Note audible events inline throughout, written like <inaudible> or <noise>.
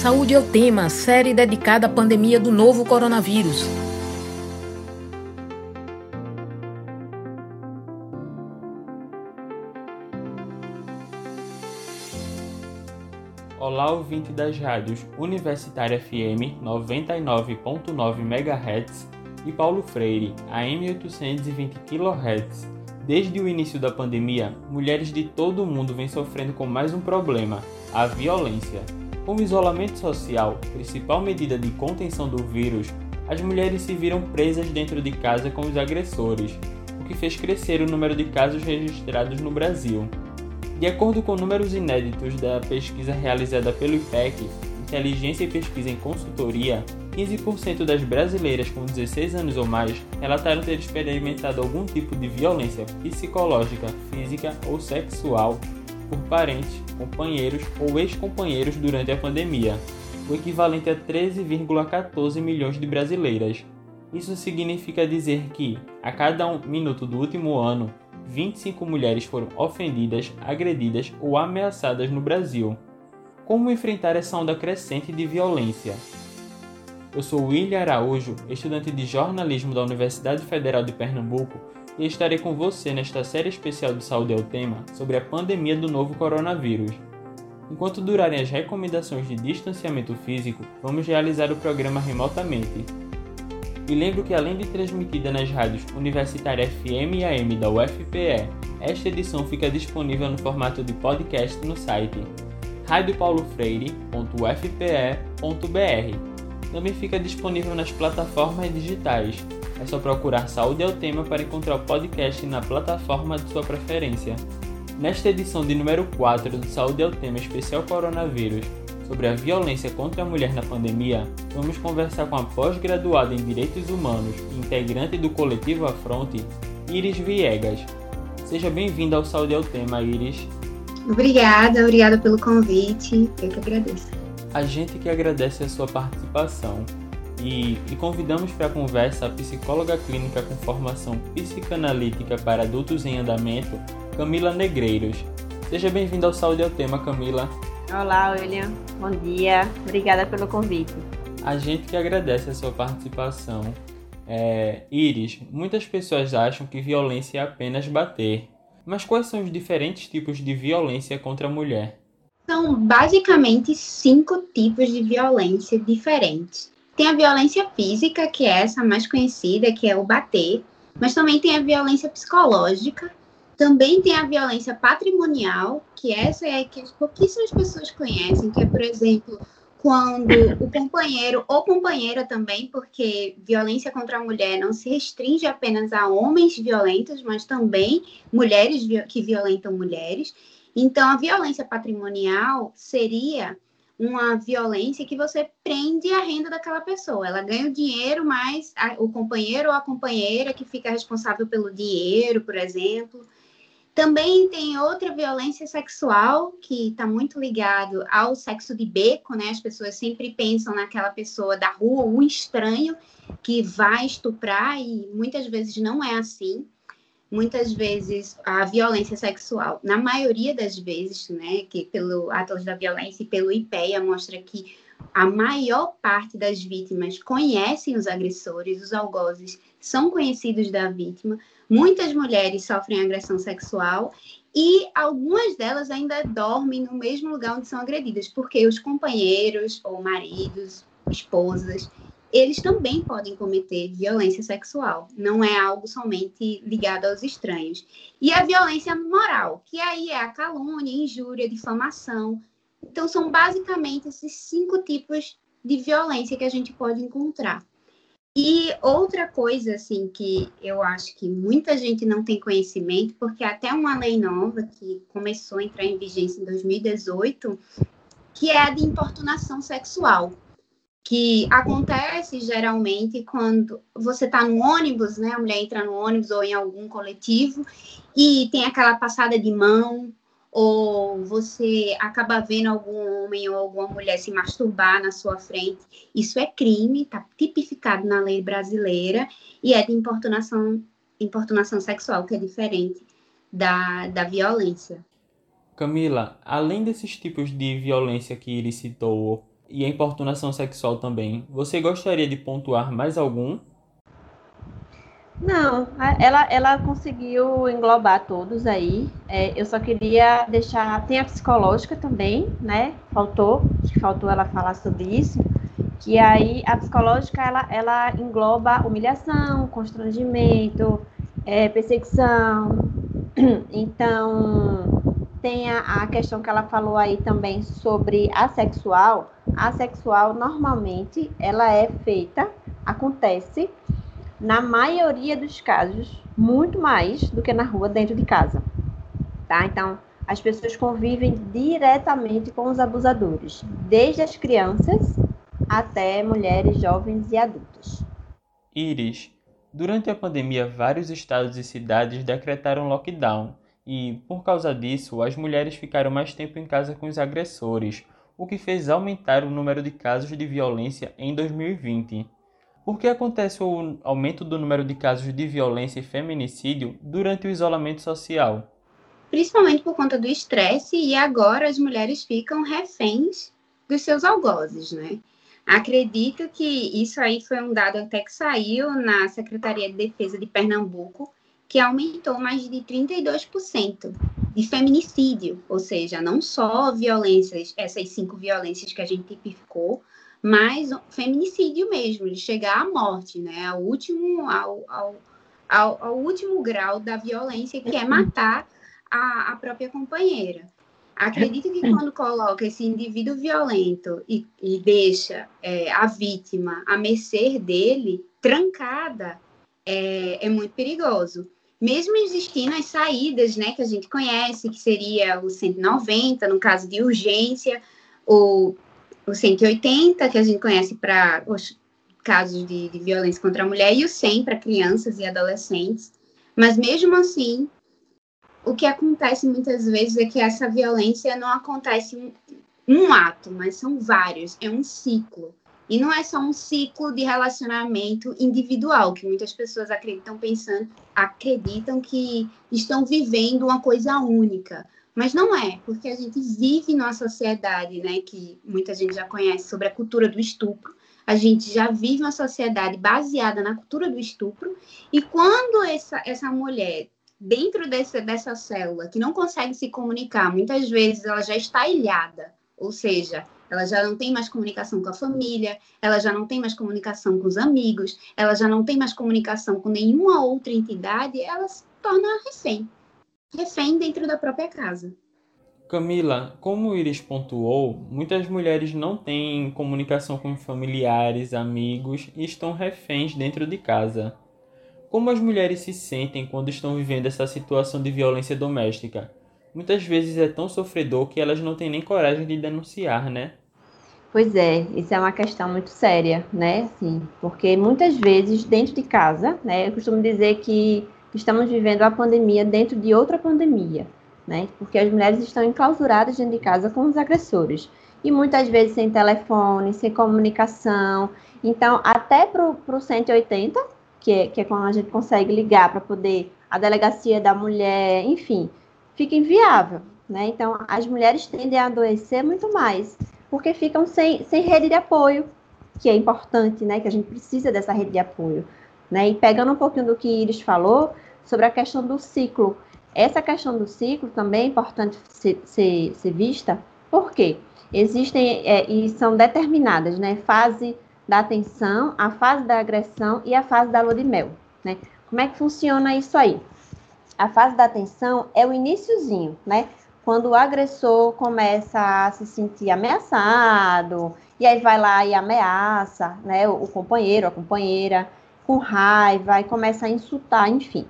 Saúde é o tema, série dedicada à pandemia do novo coronavírus. Olá, ouvinte das rádios Universitária FM 99.9 MHz e Paulo Freire AM 820 kHz. Desde o início da pandemia, mulheres de todo o mundo vêm sofrendo com mais um problema: a violência. Com o isolamento social, principal medida de contenção do vírus, as mulheres se viram presas dentro de casa com os agressores, o que fez crescer o número de casos registrados no Brasil. De acordo com números inéditos da pesquisa realizada pelo IPEC, Inteligência e Pesquisa em Consultoria, 15% das brasileiras com 16 anos ou mais relataram ter experimentado algum tipo de violência psicológica, física ou sexual por parentes, companheiros ou ex-companheiros durante a pandemia, o equivalente a 13,14 milhões de brasileiras. Isso significa dizer que, a cada um minuto do último ano, 25 mulheres foram ofendidas, agredidas ou ameaçadas no Brasil. Como enfrentar essa onda crescente de violência? Eu sou William Araújo, estudante de jornalismo da Universidade Federal de Pernambuco, e estarei com você nesta série especial do Saúde é o Tema sobre a pandemia do novo coronavírus. Enquanto durarem as recomendações de distanciamento físico, vamos realizar o programa remotamente, e lembro que além de transmitida nas rádios Universitária FM e AM da UFPE, esta edição fica disponível no formato de podcast no site radiopaulofreire.ufpe.br. Também fica disponível nas plataformas digitais. É só procurar Saúde é o Tema para encontrar o podcast na plataforma de sua preferência. Nesta edição de número 4 do Saúde é o Tema Especial Coronavírus, sobre a violência contra a mulher na pandemia, vamos conversar com a pós-graduada em Direitos Humanos e integrante do coletivo Afronte, Iris Viegas. Seja bem-vinda ao Saúde ao Tema, Iris. Obrigada, obrigada pelo convite. Eu que agradeço. A gente que agradece a sua participação e, e convidamos para a conversa a psicóloga clínica com formação psicanalítica para adultos em andamento, Camila Negreiros. Seja bem-vinda ao Saúde ao Tema, Camila. Olá, William. Bom dia. Obrigada pelo convite. A gente que agradece a sua participação. É, Iris, muitas pessoas acham que violência é apenas bater. Mas quais são os diferentes tipos de violência contra a mulher? São basicamente cinco tipos de violência diferentes. Tem a violência física, que é essa mais conhecida, que é o bater, mas também tem a violência psicológica, também tem a violência patrimonial, que essa é que pouquíssimas pessoas conhecem, que é, por exemplo, quando o companheiro ou companheira também, porque violência contra a mulher não se restringe apenas a homens violentos, mas também mulheres que violentam mulheres. Então, a violência patrimonial seria uma violência que você prende a renda daquela pessoa. Ela ganha o dinheiro, mas a, o companheiro ou a companheira que fica responsável pelo dinheiro, por exemplo. Também tem outra violência sexual que está muito ligado ao sexo de beco, né? As pessoas sempre pensam naquela pessoa da rua, o estranho que vai estuprar e muitas vezes não é assim. Muitas vezes a violência sexual, na maioria das vezes, né, que pelo Atlas da Violência e pelo IPEA mostra que a maior parte das vítimas conhecem os agressores, os algozes são conhecidos da vítima, Muitas mulheres sofrem agressão sexual e algumas delas ainda dormem no mesmo lugar onde são agredidas, porque os companheiros ou maridos, esposas, eles também podem cometer violência sexual. Não é algo somente ligado aos estranhos. E a violência moral, que aí é a calúnia, injúria, difamação. Então, são basicamente esses cinco tipos de violência que a gente pode encontrar. E outra coisa, assim, que eu acho que muita gente não tem conhecimento, porque até uma lei nova que começou a entrar em vigência em 2018, que é a de importunação sexual, que acontece geralmente quando você está no ônibus, né? A mulher entra no ônibus ou em algum coletivo e tem aquela passada de mão, ou você acaba vendo algum homem ou alguma mulher se masturbar na sua frente, isso é crime, está tipificado na lei brasileira e é de importunação, importunação sexual, que é diferente da, da violência. Camila, além desses tipos de violência que ele citou, e a importunação sexual também. Você gostaria de pontuar mais algum? Não, ela, ela conseguiu englobar todos aí. É, eu só queria deixar. Tem a psicológica também, né? Faltou, acho que faltou ela falar sobre isso. Que aí a psicológica ela, ela engloba humilhação, constrangimento, é, perseguição. <clears throat> Então, tem a, a questão que ela falou aí também sobre a sexual. A sexual, normalmente, ela é feita, acontece na maioria dos casos, muito mais do que na rua dentro de casa. Tá? Então, as pessoas convivem diretamente com os abusadores, desde as crianças até mulheres jovens e adultas. Iris, durante a pandemia, vários estados e cidades decretaram lockdown e, por causa disso, as mulheres ficaram mais tempo em casa com os agressores, o que fez aumentar o número de casos de violência em 2020. Por que acontece o aumento do número de casos de violência e feminicídio durante o isolamento social? Principalmente por conta do estresse e agora as mulheres ficam reféns dos seus algozes, né? Acredito que isso aí foi um dado até que saiu na Secretaria de Defesa de Pernambuco, que aumentou mais de 32% de feminicídio, ou seja, não só violências, essas cinco violências que a gente tipificou, mas feminicídio mesmo, de chegar à morte, né? Ao último, ao, ao, ao, ao último grau da violência, que é matar a, a própria companheira. Acredito que quando coloca esse indivíduo violento e, e deixa é, a vítima à mercê dele, trancada, é, é, muito perigoso. Mesmo existindo as saídas, né, que a gente conhece, que seria o 190, no caso de urgência, ou o 180, que a gente conhece para os casos de, de, violência contra a mulher, e o 100 para crianças e adolescentes. Mas mesmo assim, o que acontece muitas vezes é que essa violência não acontece um, um ato, mas são vários, é um ciclo. E não é só um ciclo de relacionamento individual, que muitas pessoas acreditam pensando, acreditam que estão vivendo uma coisa única. Mas não é, porque a gente vive numa sociedade, né, que muita gente já conhece sobre a cultura do estupro. A gente já vive uma sociedade baseada na cultura do estupro. E quando essa, essa mulher, dentro dessa, dessa célula, que não consegue se comunicar, muitas vezes ela já está ilhada, ou seja, ela já não tem mais comunicação com a família, ela já não tem mais comunicação com os amigos, ela já não tem mais comunicação com nenhuma outra entidade, ela se torna refém refém dentro da própria casa. Camila, como Iris pontuou, muitas mulheres não têm comunicação com familiares, amigos e estão reféns dentro de casa. Como as mulheres se sentem quando estão vivendo essa situação de violência doméstica? Muitas vezes é tão sofredor que elas não têm nem coragem de denunciar, né? Pois é, isso é uma questão muito séria, né? Sim, porque muitas vezes dentro de casa, né, eu costumo dizer que estamos vivendo a pandemia dentro de outra pandemia, né? Porque as mulheres estão enclausuradas dentro de casa com os agressores. E muitas vezes sem telefone, sem comunicação. Então, até para o 180, que é, que é quando a gente consegue ligar para poder a delegacia da mulher, enfim, fica inviável. Né? Então, as mulheres tendem a adoecer muito mais, porque ficam sem, sem rede de apoio, que é importante, né? Que a gente precisa dessa rede de apoio. Né? E pegando um pouquinho do que Iris falou sobre a questão do ciclo. Essa questão do ciclo também é importante ser, ser, ser vista, porque existem é, e são determinadas, né? Fase da atenção, a fase da agressão e a fase da lua de mel, né? Como é que funciona isso aí? A fase da atenção é o iníciozinho, né? Quando o agressor começa a se sentir ameaçado, e aí vai lá e ameaça, né, o, o companheiro, a companheira, com raiva e começa a insultar, enfim.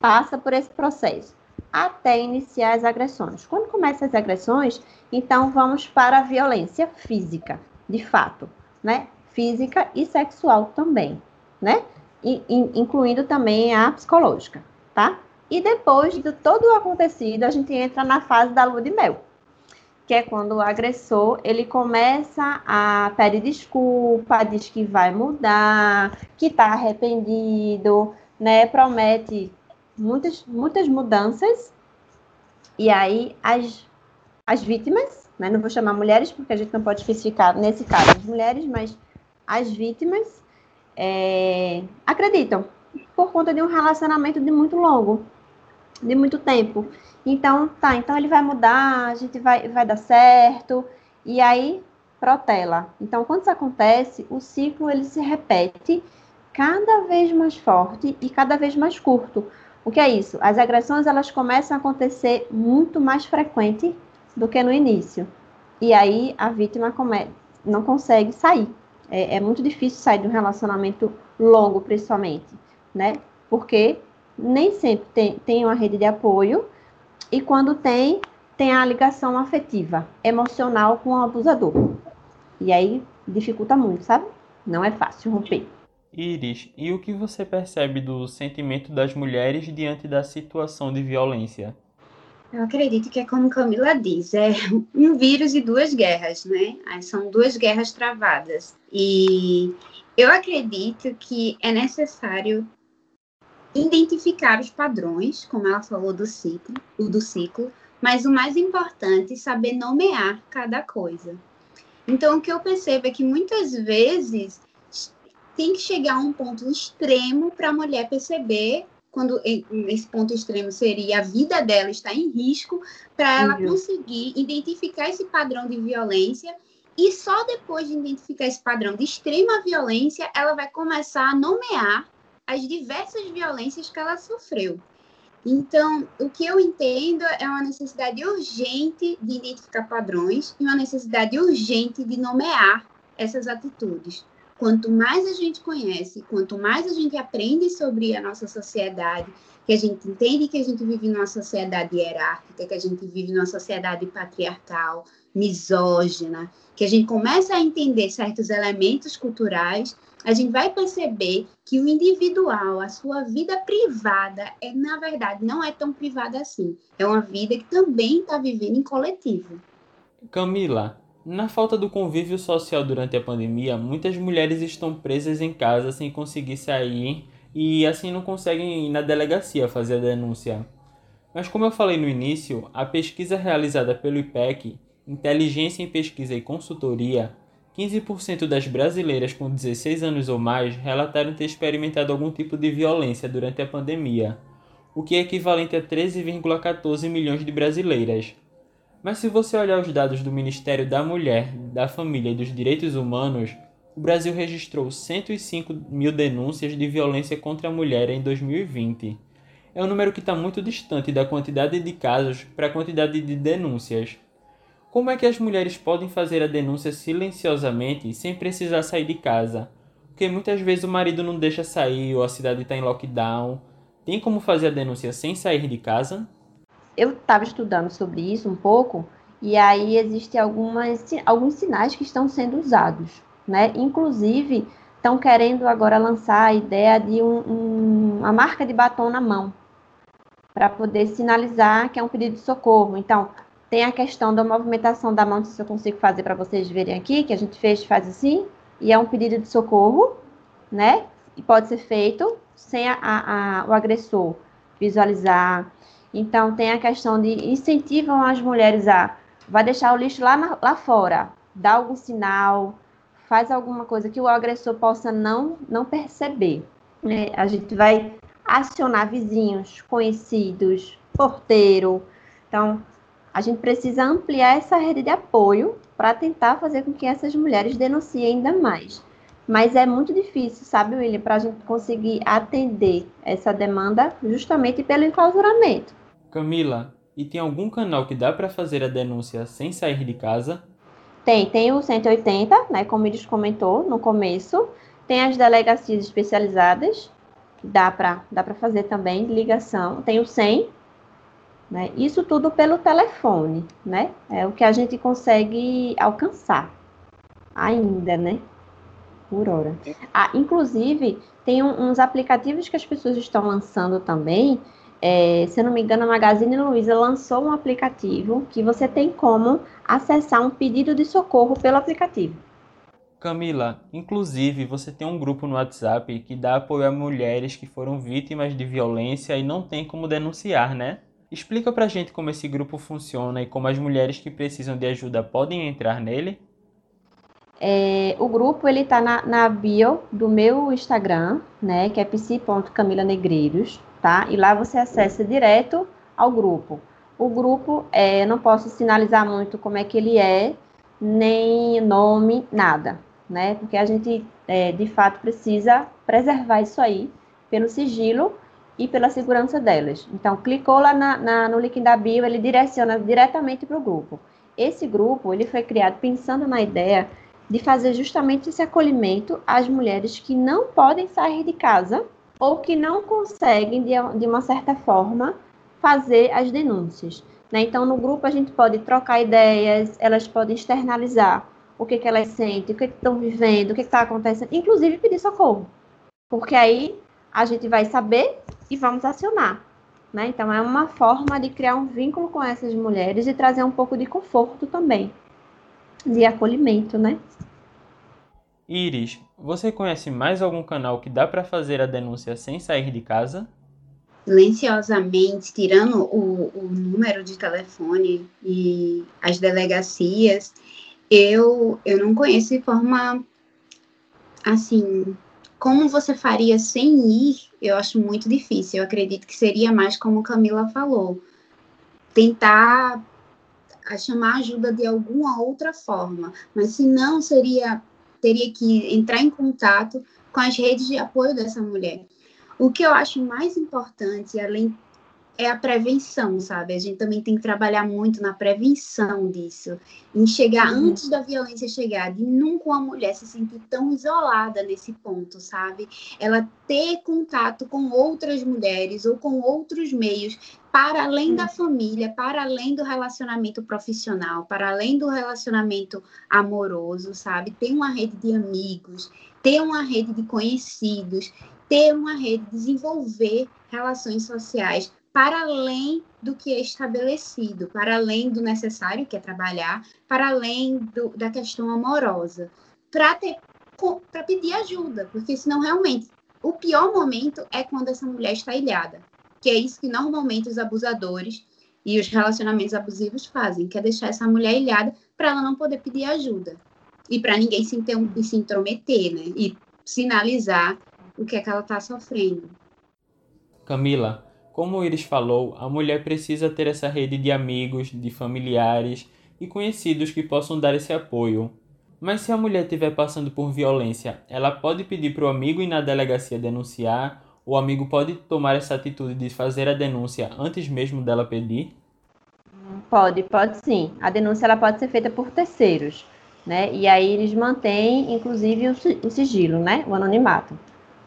Passa por esse processo até iniciar as agressões. Quando começam as agressões, então vamos para a violência física, de fato, né? Física e sexual também, né? E, incluindo também a psicológica, tá? E depois de todo o acontecido, a gente entra na fase da lua de mel que é quando o agressor ele começa a pedir desculpa, diz que vai mudar, que está arrependido, né? Promete muitas, muitas mudanças. E aí as, as vítimas né? Não vou chamar mulheres porque a gente não pode especificar nesse caso as mulheres, mas as vítimas é, acreditam por conta de um relacionamento de muito longo, de muito tempo. Então, tá, então ele vai mudar, a gente vai, vai dar certo, e aí protela. Então, quando isso acontece, o ciclo ele se repete cada vez mais forte e cada vez mais curto. O que é isso? As agressões elas começam a acontecer muito mais frequente do que no início. E aí a vítima come... não consegue sair. É, é muito difícil sair de um relacionamento longo, principalmente, né? Porque nem sempre tem, tem uma rede de apoio e quando tem, tem a ligação afetiva, emocional com o abusador. E aí dificulta muito, sabe? Não é fácil romper. Iris, e o que você percebe do sentimento das mulheres diante da situação de violência? Eu acredito que é como Camila diz, é um vírus e duas guerras, né? São duas guerras travadas. E eu acredito que é necessário identificar os padrões, como ela falou do ciclo, o do ciclo, mas o mais importante é saber nomear cada coisa. Então, o que eu percebo é que muitas vezes tem que chegar a um ponto extremo para a mulher perceber quando esse ponto extremo seria a vida dela está em risco para ela uhum. conseguir identificar esse padrão de violência e só depois de identificar esse padrão de extrema violência ela vai começar a nomear as diversas violências que ela sofreu. Então, o que eu entendo é uma necessidade urgente de identificar padrões e uma necessidade urgente de nomear essas atitudes. Quanto mais a gente conhece, quanto mais a gente aprende sobre a nossa sociedade, que a gente entende que a gente vive numa sociedade hierárquica, que a gente vive numa sociedade patriarcal, misógina, que a gente começa a entender certos elementos culturais, a gente vai perceber que o individual, a sua vida privada, é na verdade não é tão privada assim. É uma vida que também está vivendo em coletivo. Camila, na falta do convívio social durante a pandemia, muitas mulheres estão presas em casa sem conseguir sair e assim não conseguem ir na delegacia fazer a denúncia. Mas como eu falei no início, a pesquisa realizada pelo IPEC, Inteligência em Pesquisa e Consultoria, 15% das brasileiras com 16 anos ou mais relataram ter experimentado algum tipo de violência durante a pandemia, o que é equivalente a 13,14 milhões de brasileiras. Mas se você olhar os dados do Ministério da Mulher, da Família e dos Direitos Humanos, o Brasil registrou 105 mil denúncias de violência contra a mulher em 2020. É um número que está muito distante da quantidade de casos para a quantidade de denúncias. Como é que as mulheres podem fazer a denúncia silenciosamente sem precisar sair de casa? Porque muitas vezes o marido não deixa sair ou a cidade está em lockdown. Tem como fazer a denúncia sem sair de casa? eu estava estudando sobre isso um pouco, e aí existem algumas, alguns sinais que estão sendo usados, né? Inclusive, estão querendo agora lançar a ideia de um, um, uma marca de batom na mão, para poder sinalizar que é um pedido de socorro. Então, tem a questão da movimentação da mão, se eu consigo fazer para vocês verem aqui, que a gente fez, faz assim, e é um pedido de socorro, né? E pode ser feito sem a, a, a, o agressor visualizar, então, tem a questão de incentivam as mulheres a vai deixar o lixo lá, na, lá fora, dá algum sinal, faz alguma coisa que o agressor possa não, não perceber. É, a gente vai acionar vizinhos, conhecidos, porteiro. Então, a gente precisa ampliar essa rede de apoio para tentar fazer com que essas mulheres denunciem ainda mais. Mas é muito difícil, sabe, William, para a gente conseguir atender essa demanda justamente pelo enclausuramento. Camila, e tem algum canal que dá para fazer a denúncia sem sair de casa? Tem, tem o 180, né, como eles comentou no começo. Tem as delegacias especializadas, dá para dá fazer também ligação. Tem o 100, né? Isso tudo pelo telefone, né? É o que a gente consegue alcançar ainda, né? Por hora. Ah, inclusive, tem um, uns aplicativos que as pessoas estão lançando também, é, se eu não me engano, a Magazine Luiza lançou um aplicativo que você tem como acessar um pedido de socorro pelo aplicativo. Camila, inclusive você tem um grupo no WhatsApp que dá apoio a mulheres que foram vítimas de violência e não tem como denunciar, né? Explica pra gente como esse grupo funciona e como as mulheres que precisam de ajuda podem entrar nele. É, o grupo ele tá na, na, bio do meu Instagram, né, que é psi.camilanegreiros, tá? E lá você acessa direto ao grupo. O grupo, é, não posso sinalizar muito como é que ele é, nem nome, nada, né? Porque a gente, é, de fato, precisa preservar isso aí pelo sigilo e pela segurança delas. Então, clicou lá na, na, no link da bio, ele direciona diretamente para o grupo. Esse grupo, ele foi criado pensando na ideia de fazer justamente esse acolhimento às mulheres que não podem sair de casa ou que não conseguem, de, de uma certa forma, fazer as denúncias. Né? Então, no grupo, a gente pode trocar ideias, elas podem externalizar o que, que elas sentem, o que, estão vivendo, o que está acontecendo, inclusive pedir socorro. Porque aí a gente vai saber e vamos acionar. Né? Então, é uma forma de criar um vínculo com essas mulheres e trazer um pouco de conforto também, de acolhimento, né? Iris, você conhece mais algum canal que dá para fazer a denúncia sem sair de casa? Silenciosamente, tirando o, o número de telefone e as delegacias, eu, eu não conheço de forma assim como você faria sem ir, eu acho muito difícil. Eu acredito que seria mais como Camila falou, tentar chamar ajuda de alguma outra forma. Mas se não, seria teria que entrar em contato com as redes de apoio dessa mulher. O que eu acho mais importante, além é a prevenção, sabe? A gente também tem que trabalhar muito na prevenção disso, em chegar uhum. antes da violência chegar, de nunca uma mulher se sentir tão isolada nesse ponto, sabe? Ela ter contato com outras mulheres ou com outros meios para além uhum. da família, para além do relacionamento profissional, para além do relacionamento amoroso, sabe? Ter uma rede de amigos, ter uma rede de conhecidos, ter uma rede, desenvolver relações sociais para além do que é estabelecido, para além do necessário, que é trabalhar, para além do, da questão amorosa, para pedir ajuda, porque senão realmente o pior momento é quando essa mulher está ilhada, que é isso que normalmente os abusadores e os relacionamentos abusivos fazem, que é deixar essa mulher ilhada para ela não poder pedir ajuda e para ninguém se, se intrometer, né? E sinalizar o que é que ela está sofrendo. Camila, como Iris falou, a mulher precisa ter essa rede de amigos, de familiares e conhecidos que possam dar esse apoio. Mas se a mulher estiver passando por violência, ela pode pedir para o amigo ir na delegacia denunciar? O amigo pode tomar essa atitude de fazer a denúncia antes mesmo dela pedir? Pode, pode sim. A denúncia ela pode ser feita por terceiros, né? E aí eles mantêm, inclusive, o sigilo, né? O anonimato.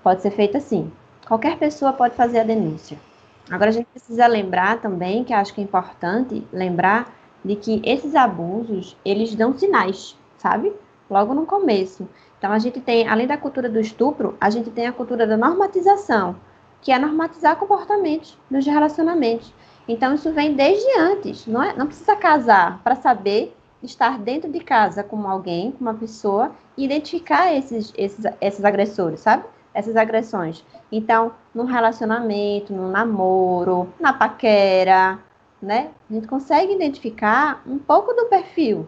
Pode ser feita assim. Qualquer pessoa pode fazer a denúncia. Agora a gente precisa lembrar também, que acho que é importante lembrar, de que esses abusos, eles dão sinais, sabe? Logo no começo. Então a gente tem, além da cultura do estupro, a gente tem a cultura da normatização, que é normatizar comportamentos nos relacionamentos. Então isso vem desde antes, não, é, não precisa casar para saber estar dentro de casa com alguém, com uma pessoa, e identificar esses, esses, esses agressores, sabe? Essas agressões. Então, no relacionamento, no namoro, na paquera, né? A gente consegue identificar um pouco do perfil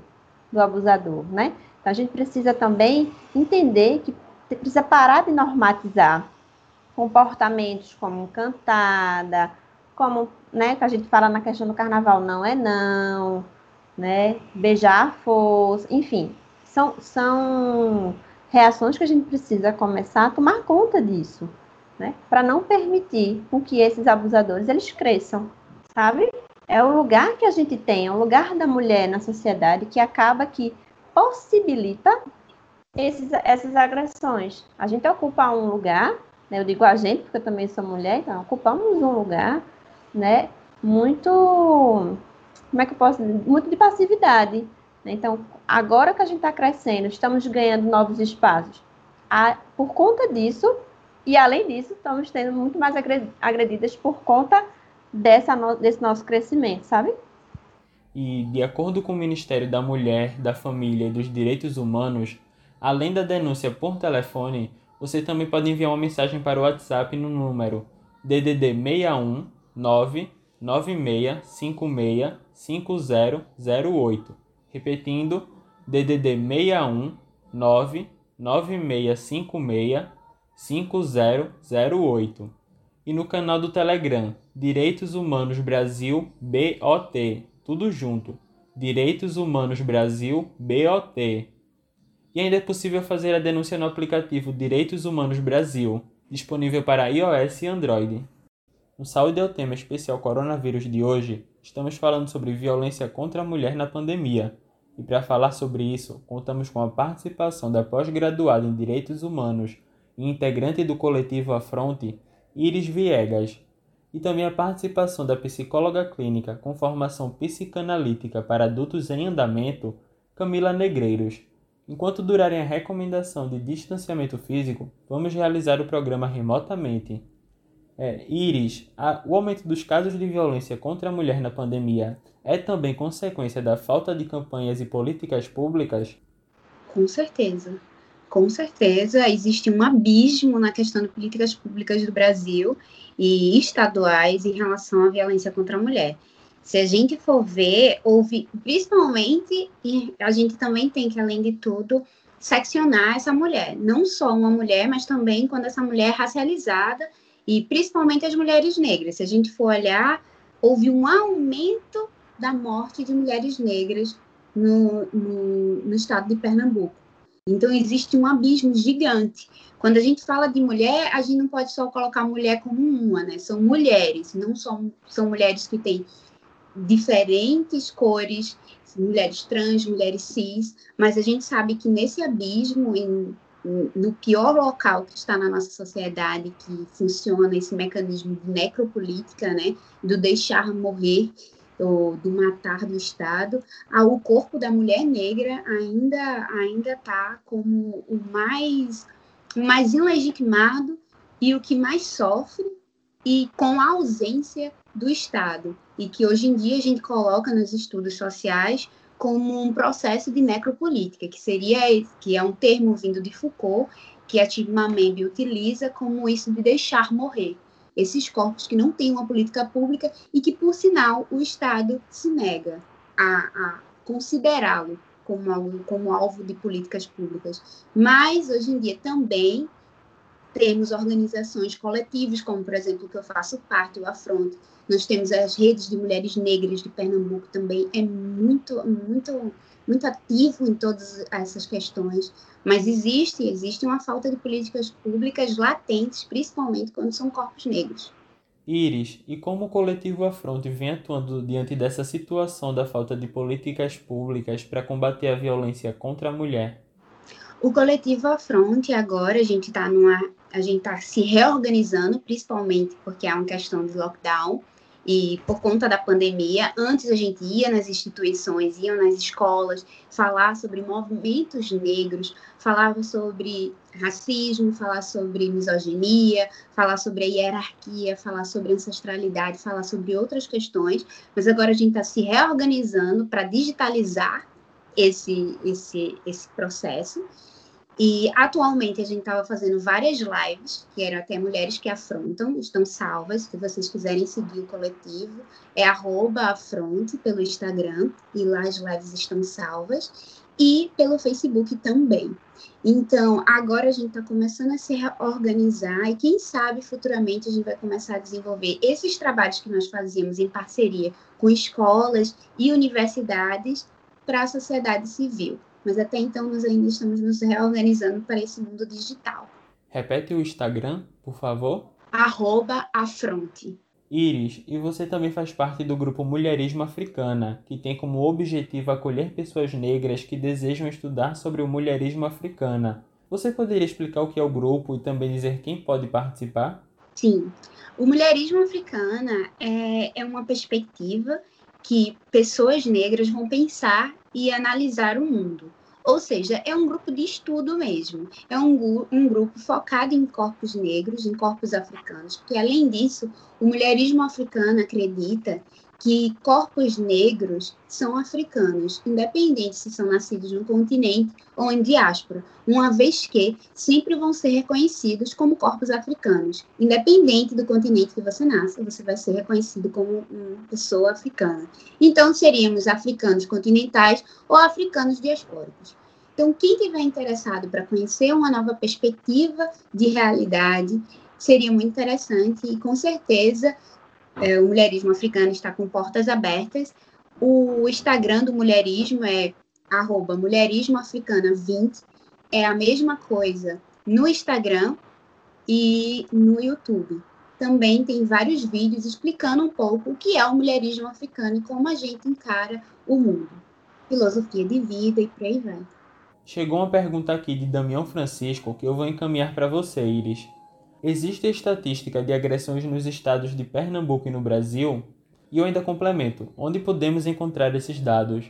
do abusador, né? Então, a gente precisa também entender que precisa parar de normatizar comportamentos como cantada, como, né, que a gente fala na questão do carnaval, não é não, né? Beijar força, enfim, são, são reações que a gente precisa começar a tomar conta disso, né? Para não permitir com que esses abusadores eles cresçam, sabe? É o lugar que a gente tem, é o lugar da mulher na sociedade que acaba que possibilita esses, essas agressões. A gente ocupa um lugar, né? Eu digo a gente porque eu também sou mulher, então ocupamos um lugar, né? Muito, como é que eu posso dizer? Muito de passividade, então, agora que a gente está crescendo, estamos ganhando novos espaços. Por conta disso, e além disso, estamos tendo muito mais agredidas por conta dessa desse nosso crescimento, sabe? E, de acordo com o Ministério da Mulher, da Família e dos Direitos Humanos, além da denúncia por telefone, você também pode enviar uma mensagem para o WhatsApp no número DDD 61 9 9656 5008. Repetindo, DDD 61 99656 5008. E no canal do Telegram, Direitos Humanos Brasil BOT, tudo junto. Direitos Humanos Brasil BOT. E ainda é possível fazer a denúncia no aplicativo Direitos Humanos Brasil, disponível para iOS e Android. No Saúde é o tema especial Coronavírus de hoje, estamos falando sobre violência contra a mulher na pandemia. E para falar sobre isso, contamos com a participação da pós-graduada em Direitos Humanos e integrante do coletivo Afronte, Iris Viegas, e também a participação da psicóloga clínica com formação psicanalítica para adultos em andamento, Camila Negreiros. Enquanto durarem a recomendação de distanciamento físico, vamos realizar o programa remotamente. É, Iris, a, o aumento dos casos de violência contra a mulher na pandemia é também consequência da falta de campanhas e políticas públicas? Com certeza. Com certeza, existe um abismo na questão de políticas públicas do Brasil e estaduais em relação à violência contra a mulher. Se a gente for ver, houve, principalmente, e a gente também tem que, além de tudo, seccionar essa mulher. Não só uma mulher, mas também quando essa mulher é racializada, e principalmente as mulheres negras. Se a gente for olhar, houve um aumento da morte de mulheres negras no, no, no estado de Pernambuco. Então, existe um abismo gigante. Quando a gente fala de mulher, a gente não pode só colocar mulher como uma, né? São mulheres, não são, são mulheres que têm diferentes cores, mulheres trans, mulheres cis, mas a gente sabe que nesse abismo, em, no pior local que está na nossa sociedade, que funciona esse mecanismo de necropolítica, né, do deixar morrer, do, do matar do Estado, o corpo da mulher negra ainda ainda está como o mais o mais ilegitimado e o que mais sofre e com a ausência do Estado. E que hoje em dia a gente coloca nos estudos sociais como um processo de necropolítica, que seria que é um termo vindo de Foucault, que a Membe utiliza como isso de deixar morrer, esses corpos que não têm uma política pública e que, por sinal, o Estado se nega a, a considerá-lo como, como alvo de políticas públicas. Mas, hoje em dia, também temos organizações coletivas, como, por exemplo, que eu faço parte, o Afronte. Nós temos as redes de mulheres negras de Pernambuco também, é muito, muito muito ativo em todas essas questões, mas existe, existe uma falta de políticas públicas latentes, principalmente quando são corpos negros. Iris, e como o coletivo Afronte vem atuando diante dessa situação da falta de políticas públicas para combater a violência contra a mulher? O coletivo Afronte agora a gente está numa a gente está se reorganizando, principalmente porque é uma questão de lockdown, e por conta da pandemia, antes a gente ia nas instituições, ia nas escolas, falar sobre movimentos negros, falava sobre racismo, falar sobre misoginia, falar sobre a hierarquia, falar sobre ancestralidade, falar sobre outras questões, mas agora a gente está se reorganizando para digitalizar esse, esse, esse processo e atualmente a gente estava fazendo várias lives, que eram até mulheres que afrontam, estão salvas. Se vocês quiserem seguir o coletivo, é afronte pelo Instagram, e lá as lives estão salvas, e pelo Facebook também. Então, agora a gente está começando a se organizar e quem sabe futuramente a gente vai começar a desenvolver esses trabalhos que nós fazíamos em parceria com escolas e universidades para a sociedade civil mas até então nós ainda estamos nos reorganizando para esse mundo digital. Repete o Instagram, por favor. Arroba afronte. Iris, e você também faz parte do grupo Mulherismo Africana, que tem como objetivo acolher pessoas negras que desejam estudar sobre o mulherismo africana. Você poderia explicar o que é o grupo e também dizer quem pode participar? Sim. O Mulherismo Africana é, é uma perspectiva que pessoas negras vão pensar e analisar o mundo. Ou seja, é um grupo de estudo mesmo. É um, um grupo focado em corpos negros, em corpos africanos, porque, além disso, o mulherismo africano acredita que corpos negros são africanos, independente se são nascidos no continente ou em diáspora, uma vez que sempre vão ser reconhecidos como corpos africanos. Independente do continente que você nasça, você vai ser reconhecido como uma pessoa africana. Então, seríamos africanos continentais ou africanos diaspóricos. Então, quem tiver interessado para conhecer uma nova perspectiva de realidade, seria muito interessante e com certeza é, o mulherismo africano está com portas abertas. O Instagram do mulherismo é arroba mulherismoafricana20. É a mesma coisa no Instagram e no YouTube. Também tem vários vídeos explicando um pouco o que é o mulherismo africano e como a gente encara o mundo. Filosofia de vida e por aí vai. Chegou uma pergunta aqui de Damião Francisco que eu vou encaminhar para você, Iris. Existe estatística de agressões nos estados de Pernambuco e no Brasil? E eu ainda complemento, onde podemos encontrar esses dados?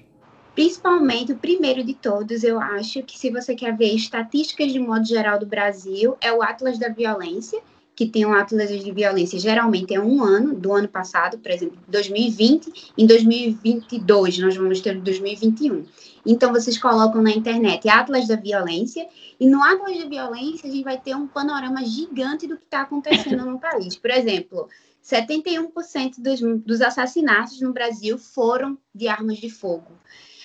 Principalmente, o primeiro de todos, eu acho que se você quer ver estatísticas de modo geral do Brasil, é o Atlas da Violência, que tem um Atlas de Violência geralmente é um ano, do ano passado, por exemplo, 2020, em 2022 nós vamos ter 2021. Então, vocês colocam na internet Atlas da Violência, e no Atlas da Violência a gente vai ter um panorama gigante do que está acontecendo no país. Por exemplo, 71% dos, dos assassinatos no Brasil foram de armas de fogo.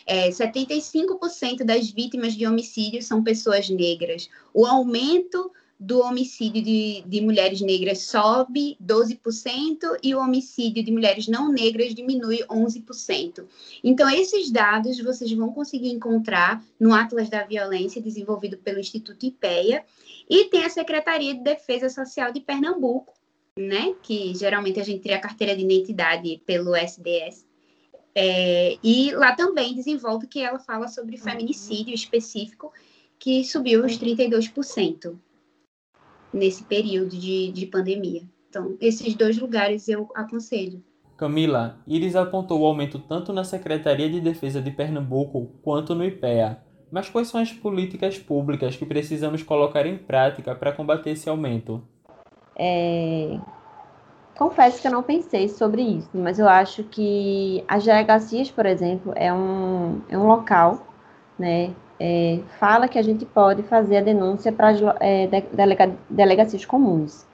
É, 75% das vítimas de homicídio são pessoas negras. O aumento do homicídio de, de mulheres negras sobe 12% e o homicídio de mulheres não negras diminui 11%. Então, esses dados vocês vão conseguir encontrar no Atlas da Violência, desenvolvido pelo Instituto IPEA, e tem a Secretaria de Defesa Social de Pernambuco, né, que geralmente a gente cria a carteira de identidade pelo SDS. É, e lá também desenvolve que ela fala sobre feminicídio específico, que subiu os 32% nesse período de, de pandemia. Então, esses dois lugares eu aconselho. Camila, Iris apontou o aumento tanto na Secretaria de Defesa de Pernambuco quanto no IPEA. Mas quais são as políticas públicas que precisamos colocar em prática para combater esse aumento? É... Confesso que eu não pensei sobre isso, mas eu acho que as delegacias, por exemplo, é um, é um local né, é, fala que a gente pode fazer a denúncia para é, delega, delegacias comuns.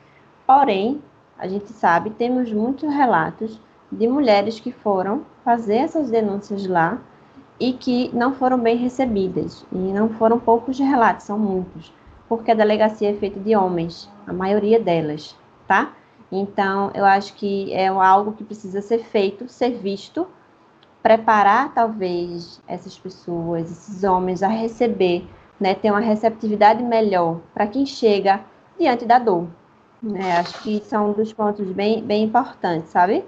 Porém, a gente sabe, temos muitos relatos de mulheres que foram fazer essas denúncias lá e que não foram bem recebidas. E não foram poucos relatos, são muitos. Porque a delegacia é feita de homens, a maioria delas, tá? Então, eu acho que é algo que precisa ser feito, ser visto, preparar talvez essas pessoas, esses homens a receber, né, ter uma receptividade melhor para quem chega diante da dor. Né? Acho que são um dos pontos bem, bem importantes, sabe?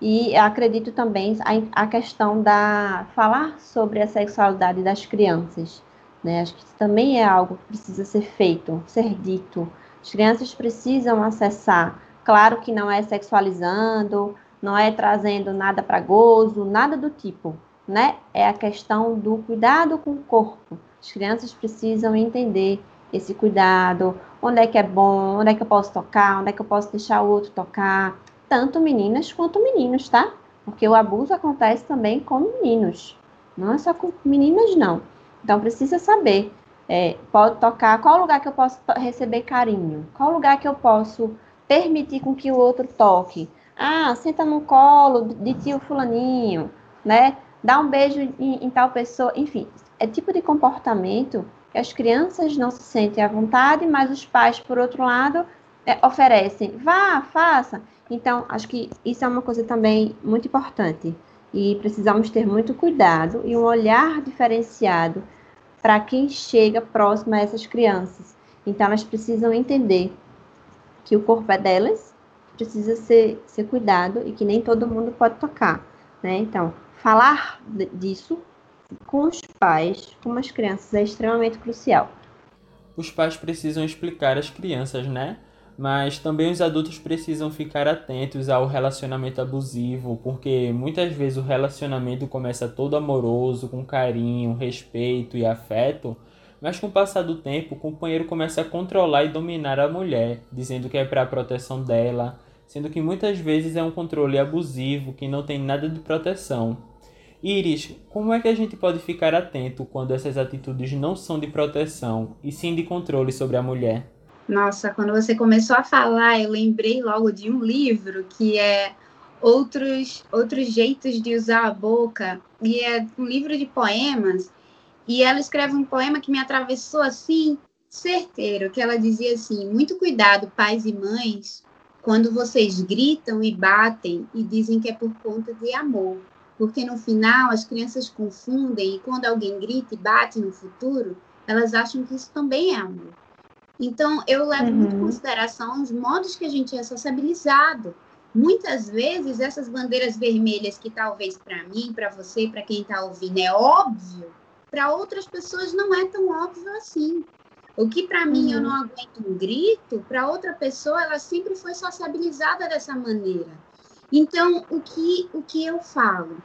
E acredito também a, a questão da falar sobre a sexualidade das crianças. Né? Acho que isso também é algo que precisa ser feito, ser dito. As crianças precisam acessar. Claro que não é sexualizando, não é trazendo nada para gozo, nada do tipo, né? É a questão do cuidado com o corpo. As crianças precisam entender esse cuidado, onde é que é bom, onde é que eu posso tocar, onde é que eu posso deixar o outro tocar, tanto meninas quanto meninos, tá? Porque o abuso acontece também com meninos, não é só com meninas, não. Então precisa saber, é, pode tocar, qual lugar que eu posso receber carinho, qual lugar que eu posso permitir com que o outro toque, ah, senta no colo de tio fulaninho, né? Dá um beijo em, em tal pessoa. Enfim, é tipo de comportamento que as crianças não se sentem à vontade, mas os pais, por outro lado, é, oferecem. Vá, faça. Então, acho que isso é uma coisa também muito importante. E precisamos ter muito cuidado e um olhar diferenciado para quem chega próximo a essas crianças. Então, elas precisam entender que o corpo é delas precisa ser, ser cuidado e que nem todo mundo pode tocar, né? Então, falar disso com os pais, com as crianças, é extremamente crucial. Os pais precisam explicar às crianças, né? Mas também os adultos precisam ficar atentos ao relacionamento abusivo, porque muitas vezes o relacionamento começa todo amoroso, com carinho, respeito e afeto, mas com o passar do tempo, o companheiro começa a controlar e dominar a mulher, dizendo que é para a proteção dela, sendo que muitas vezes é um controle abusivo que não tem nada de proteção. Iris, como é que a gente pode ficar atento quando essas atitudes não são de proteção e sim de controle sobre a mulher? Nossa, quando você começou a falar, eu lembrei logo de um livro que é Outros, outros Jeitos de Usar a Boca, e é um livro de poemas, e ela escreve um poema que me atravessou assim, certeiro, que ela dizia assim: muito cuidado, pais e mães, quando vocês gritam e batem e dizem que é por conta de amor, porque no final as crianças confundem e quando alguém grita e bate no futuro, elas acham que isso também é amor. Então, eu levo uhum. muito em consideração os modos que a gente é sociabilizado. Muitas vezes, essas bandeiras vermelhas que talvez para mim, para você, para quem está ouvindo é óbvio, para outras pessoas não é tão óbvio assim. O que para mim uhum. eu não aguento um grito, para outra pessoa ela sempre foi sociabilizada dessa maneira. Então, o que, o que eu falo?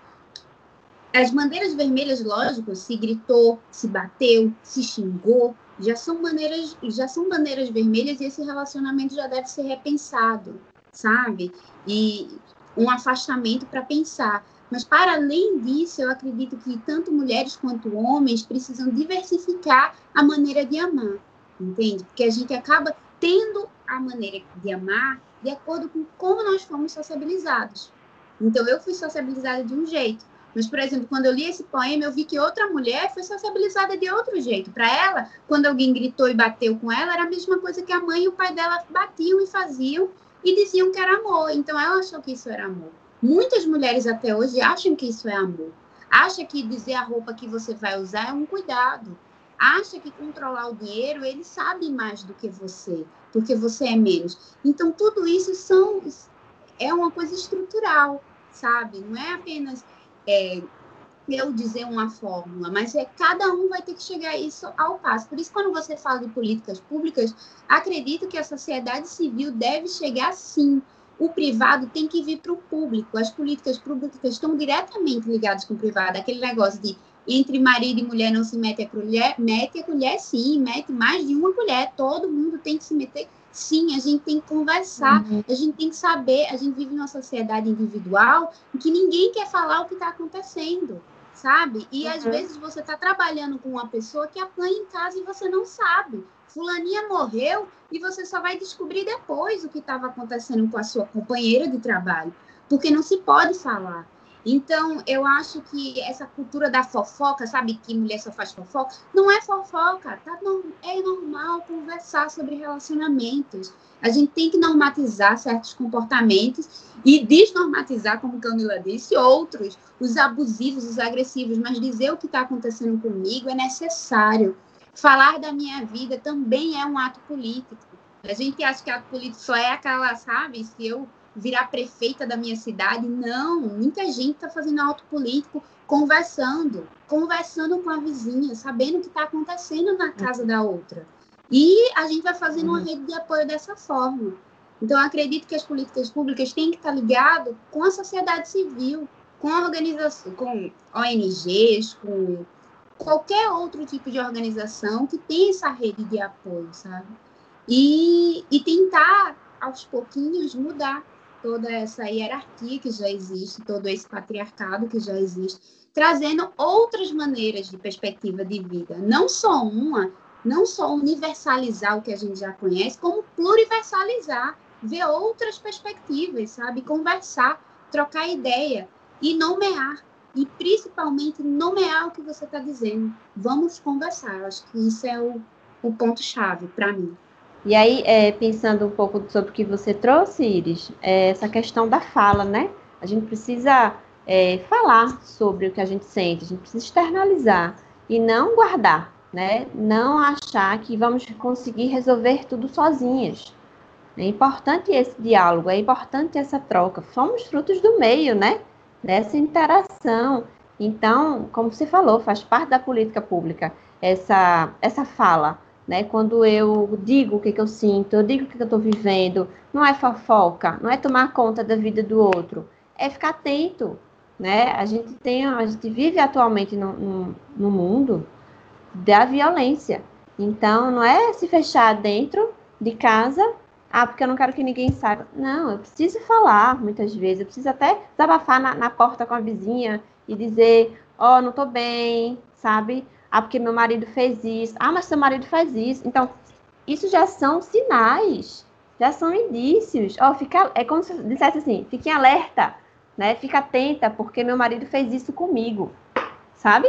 As bandeiras vermelhas, lógico, se gritou, se bateu, se xingou, já são bandeiras, já são bandeiras vermelhas e esse relacionamento já deve ser repensado, sabe? E um afastamento para pensar. Mas, para além disso, eu acredito que tanto mulheres quanto homens precisam diversificar a maneira de amar, entende? Porque a gente acaba tendo a maneira de amar de acordo com como nós fomos sociabilizados. Então, eu fui sociabilizada de um jeito. Mas, por exemplo, quando eu li esse poema, eu vi que outra mulher foi sociabilizada de outro jeito. Para ela, quando alguém gritou e bateu com ela, era a mesma coisa que a mãe e o pai dela batiam e faziam e diziam que era amor. Então, ela achou que isso era amor. Muitas mulheres até hoje acham que isso é amor. Acha que dizer a roupa que você vai usar é um cuidado. Acha que controlar o dinheiro, ele sabe mais do que você, porque você é menos. Então, tudo isso são, é uma coisa estrutural, sabe? Não é apenas é, eu dizer uma fórmula, mas é cada um vai ter que chegar a isso ao passo. Por isso, quando você fala de políticas públicas, acredito que a sociedade civil deve chegar sim o privado tem que vir para o público. As políticas públicas estão diretamente ligadas com o privado. Aquele negócio de entre marido e mulher não se mete a colher, mete a colher sim, mete mais de uma colher. Todo mundo tem que se meter. Sim, a gente tem que conversar, uhum. a gente tem que saber. A gente vive numa sociedade individual em que ninguém quer falar o que está acontecendo, sabe? E uhum. às vezes você está trabalhando com uma pessoa que apanha em casa e você não sabe fulaninha morreu e você só vai descobrir depois o que estava acontecendo com a sua companheira de trabalho, porque não se pode falar. Então, eu acho que essa cultura da fofoca, sabe que mulher só faz fofoca? Não é fofoca, tá? Não, é normal conversar sobre relacionamentos. A gente tem que normatizar certos comportamentos e desnormatizar, como Camila disse, outros, os abusivos, os agressivos, mas dizer o que está acontecendo comigo é necessário. Falar da minha vida também é um ato político. A gente acha que ato político só é aquela, sabe, se eu virar prefeita da minha cidade. Não, muita gente está fazendo ato político conversando, conversando com a vizinha, sabendo o que está acontecendo na casa da outra. E a gente vai fazendo uma uhum. rede de apoio dessa forma. Então, acredito que as políticas públicas têm que estar ligadas com a sociedade civil, com a organização, com ONGs, com qualquer outro tipo de organização que tem essa rede de apoio, sabe? E, e tentar, aos pouquinhos, mudar toda essa hierarquia que já existe, todo esse patriarcado que já existe, trazendo outras maneiras de perspectiva de vida, não só uma, não só universalizar o que a gente já conhece, como pluriversalizar, ver outras perspectivas, sabe? Conversar, trocar ideia e nomear e principalmente nomear o que você está dizendo. Vamos conversar. Acho que isso é o, o ponto-chave para mim. E aí, é, pensando um pouco sobre o que você trouxe, Iris, é essa questão da fala, né? A gente precisa é, falar sobre o que a gente sente, a gente precisa externalizar e não guardar, né? Não achar que vamos conseguir resolver tudo sozinhas. É importante esse diálogo, é importante essa troca. Somos frutos do meio, né? Dessa interação. Então, como você falou, faz parte da política pública essa, essa fala. Né? Quando eu digo o que, que eu sinto, eu digo o que, que eu estou vivendo, não é fofoca, não é tomar conta da vida do outro, é ficar atento. Né? A gente tem, a gente vive atualmente no, no, no mundo da violência. Então, não é se fechar dentro de casa Ah, porque eu não quero que ninguém saiba. Não, eu preciso falar muitas vezes. Eu preciso até desabafar na, na porta com a vizinha e dizer: Ó, oh, não tô bem, sabe? Ah, porque meu marido fez isso. Ah, mas seu marido faz isso. Então, isso já são sinais, já são indícios. Ó, oh, fica, é como se dissesse assim: fique alerta, né? Fica atenta, porque meu marido fez isso comigo, sabe?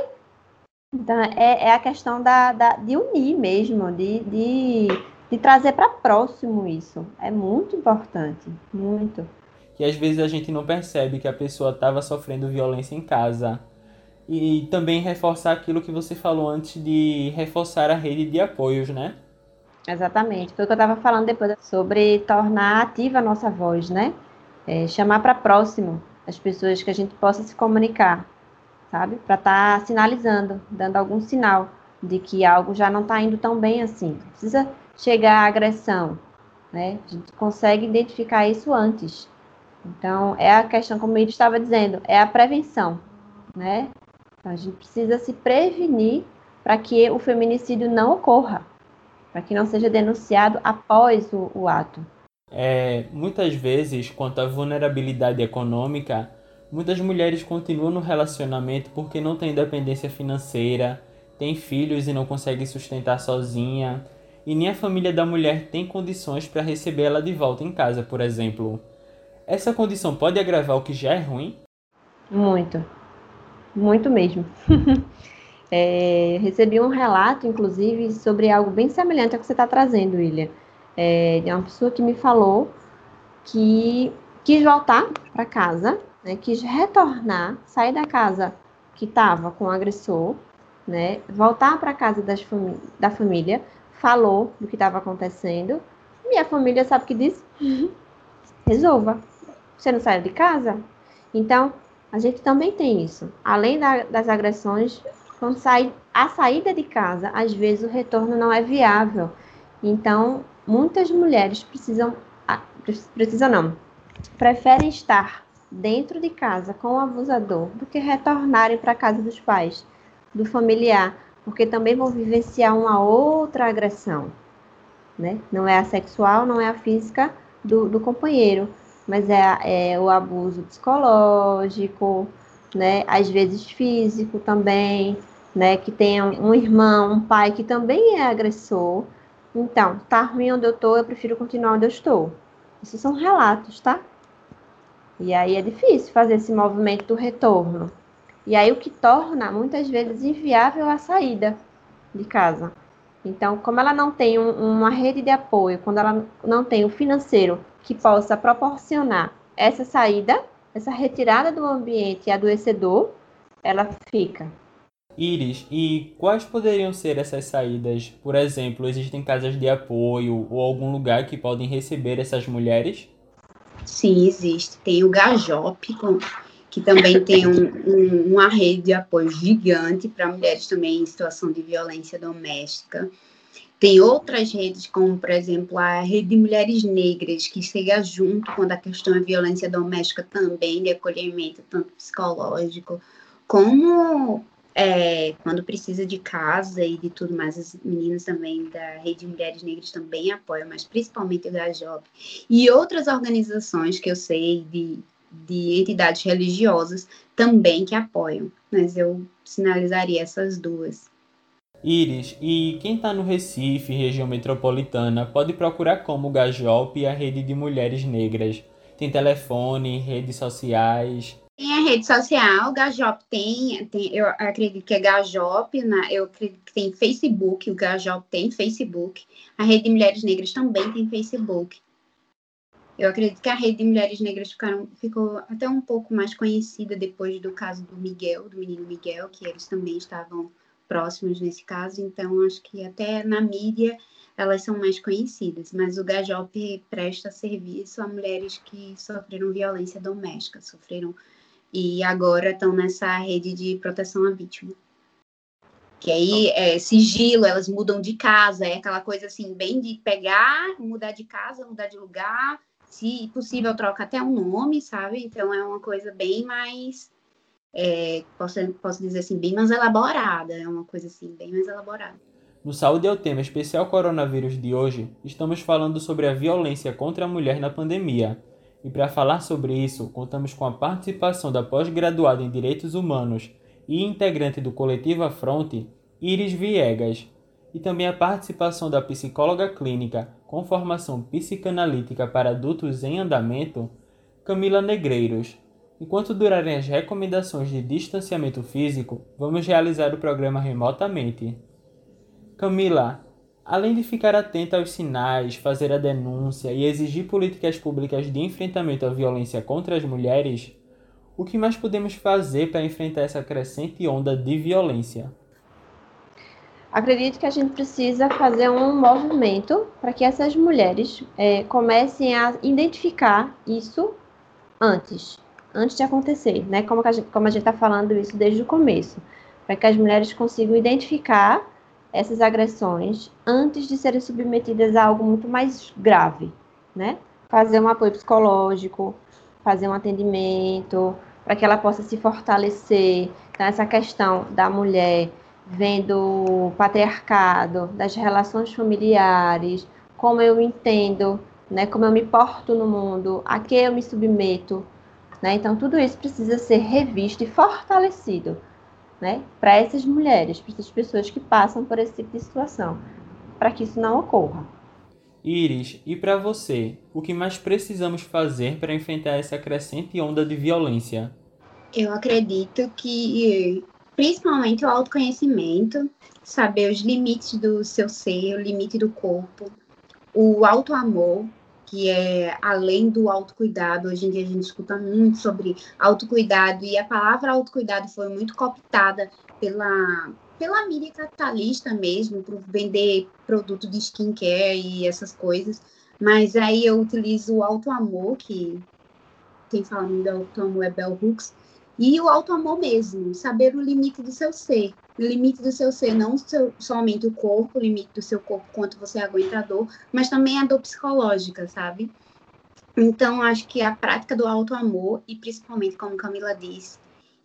Então, é, é a questão da, da, de unir mesmo, de, de, de trazer para próximo isso. É muito importante, muito. Que às vezes a gente não percebe que a pessoa estava sofrendo violência em casa. E também reforçar aquilo que você falou antes de reforçar a rede de apoios, né? Exatamente. Foi o que eu estava falando depois sobre tornar ativa a nossa voz, né? É, chamar para próximo as pessoas que a gente possa se comunicar sabe? Para estar tá sinalizando, dando algum sinal de que algo já não está indo tão bem assim. Precisa chegar à agressão, né? A gente consegue identificar isso antes. Então, é a questão, como ele estava dizendo, é a prevenção, né? Então, a gente precisa se prevenir para que o feminicídio não ocorra, para que não seja denunciado após o, o ato. É, muitas vezes, quanto à vulnerabilidade econômica, Muitas mulheres continuam no relacionamento porque não têm independência financeira, têm filhos e não conseguem sustentar sozinha, e nem a família da mulher tem condições para receber ela de volta em casa, por exemplo. Essa condição pode agravar o que já é ruim? Muito. Muito mesmo. <laughs> é, recebi um relato, inclusive, sobre algo bem semelhante ao que você está trazendo, William. É, de uma pessoa que me falou que quis voltar para casa né, quis retornar, sair da casa que estava com o agressor, né, voltar para a casa fami da família, falou do que estava acontecendo. Minha família sabe o que disse? Resolva. Você não saiu de casa? Então, a gente também tem isso. Além da, das agressões, quando sai a saída de casa, às vezes o retorno não é viável. Então, muitas mulheres precisam, precisam não, preferem estar dentro de casa com o abusador do que retornarem para a casa dos pais, do familiar, porque também vão vivenciar uma outra agressão. Né? Não é a sexual, não é a física do, do companheiro, mas é, é, o abuso psicológico, né? às vezes físico também, né? que tem um irmão, um pai que também é agressor. Então, tá ruim onde eu tô, eu prefiro continuar onde eu estou. Esses são relatos, tá? E aí é difícil fazer esse movimento do retorno. E aí o que torna muitas vezes inviável a saída de casa. Então, como ela não tem um, uma rede de apoio, quando ela não tem o financeiro que possa proporcionar essa saída, essa retirada do ambiente adoecedor, ela fica. Iris, e quais poderiam ser essas saídas? Por exemplo, existem casas de apoio ou algum lugar que podem receber essas mulheres? Sim, existe. Tem o Gajop, que também tem um, um, uma rede de apoio gigante para mulheres também em situação de violência doméstica. Tem outras redes, como, por exemplo, a Rede de Mulheres Negras, que chega junto quando a questão é violência doméstica também, de acolhimento, tanto psicológico, como é, quando precisa de casa e de tudo mais, as meninas também da Rede de Mulheres Negras também apoiam, mas principalmente o Gajob. E outras organizações que eu sei de, de entidades religiosas também que apoiam, mas eu sinalizaria essas duas. Iris, e quem está no Recife, região metropolitana, pode procurar como Gajop e a Rede de Mulheres Negras. Tem telefone, redes sociais. Tem a rede social, Gajop tem, tem, eu acredito que é Gajop, na, eu acredito que tem Facebook, o Gajop tem Facebook, a Rede de Mulheres Negras também tem Facebook. Eu acredito que a Rede de Mulheres Negras ficaram, ficou até um pouco mais conhecida depois do caso do Miguel, do menino Miguel, que eles também estavam próximos nesse caso, então acho que até na mídia elas são mais conhecidas, mas o Gajop presta serviço a mulheres que sofreram violência doméstica, sofreram e agora estão nessa rede de proteção à vítima. Que aí é sigilo, elas mudam de casa, é aquela coisa assim, bem de pegar, mudar de casa, mudar de lugar, se possível, troca até um nome, sabe? Então é uma coisa bem mais, é, posso, posso dizer assim, bem mais elaborada, é uma coisa assim, bem mais elaborada. No Saúde é o tema especial coronavírus de hoje, estamos falando sobre a violência contra a mulher na pandemia. E para falar sobre isso, contamos com a participação da pós-graduada em Direitos Humanos e integrante do coletivo Afronte, Iris Viegas, e também a participação da psicóloga clínica com formação psicanalítica para adultos em andamento, Camila Negreiros. Enquanto durarem as recomendações de distanciamento físico, vamos realizar o programa remotamente. Camila, além de ficar atenta aos sinais, fazer a denúncia e exigir políticas públicas de enfrentamento à violência contra as mulheres, o que mais podemos fazer para enfrentar essa crescente onda de violência? Acredito que a gente precisa fazer um movimento para que essas mulheres é, comecem a identificar isso antes, antes de acontecer, né? Como a gente está falando isso desde o começo, para que as mulheres consigam identificar essas agressões antes de serem submetidas a algo muito mais grave, né? Fazer um apoio psicológico, fazer um atendimento, para que ela possa se fortalecer. Então, essa questão da mulher vendo o patriarcado, das relações familiares, como eu entendo, né, como eu me porto no mundo, a que eu me submeto, né? Então tudo isso precisa ser revisto e fortalecido né, para essas mulheres, para essas pessoas que passam por esse tipo de situação, para que isso não ocorra. Iris, e para você, o que mais precisamos fazer para enfrentar essa crescente onda de violência? Eu acredito que principalmente o autoconhecimento, saber os limites do seu ser, o limite do corpo, o autoamor, que é além do autocuidado. Hoje em dia a gente escuta muito sobre autocuidado e a palavra autocuidado foi muito cooptada pela pela mídia capitalista mesmo, por vender produto de skincare e essas coisas. Mas aí eu utilizo o autoamor, que quem fala muito do autoamor é Bell Hooks, e o autoamor mesmo, saber o limite do seu ser, o limite do seu ser, não seu, somente o corpo, o limite do seu corpo, quanto você aguenta a dor, mas também a dor psicológica, sabe? Então, acho que a prática do auto-amor, e principalmente, como Camila disse,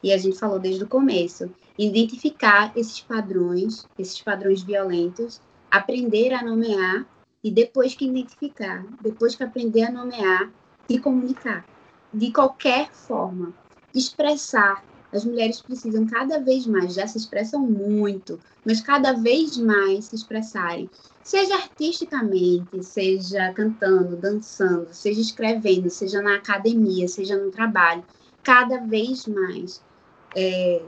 e a gente falou desde o começo, identificar esses padrões, esses padrões violentos, aprender a nomear, e depois que identificar, depois que aprender a nomear, se comunicar, de qualquer forma, expressar as mulheres precisam cada vez mais, já se expressam muito, mas cada vez mais se expressarem, seja artisticamente, seja cantando, dançando, seja escrevendo, seja na academia, seja no trabalho, cada vez mais é,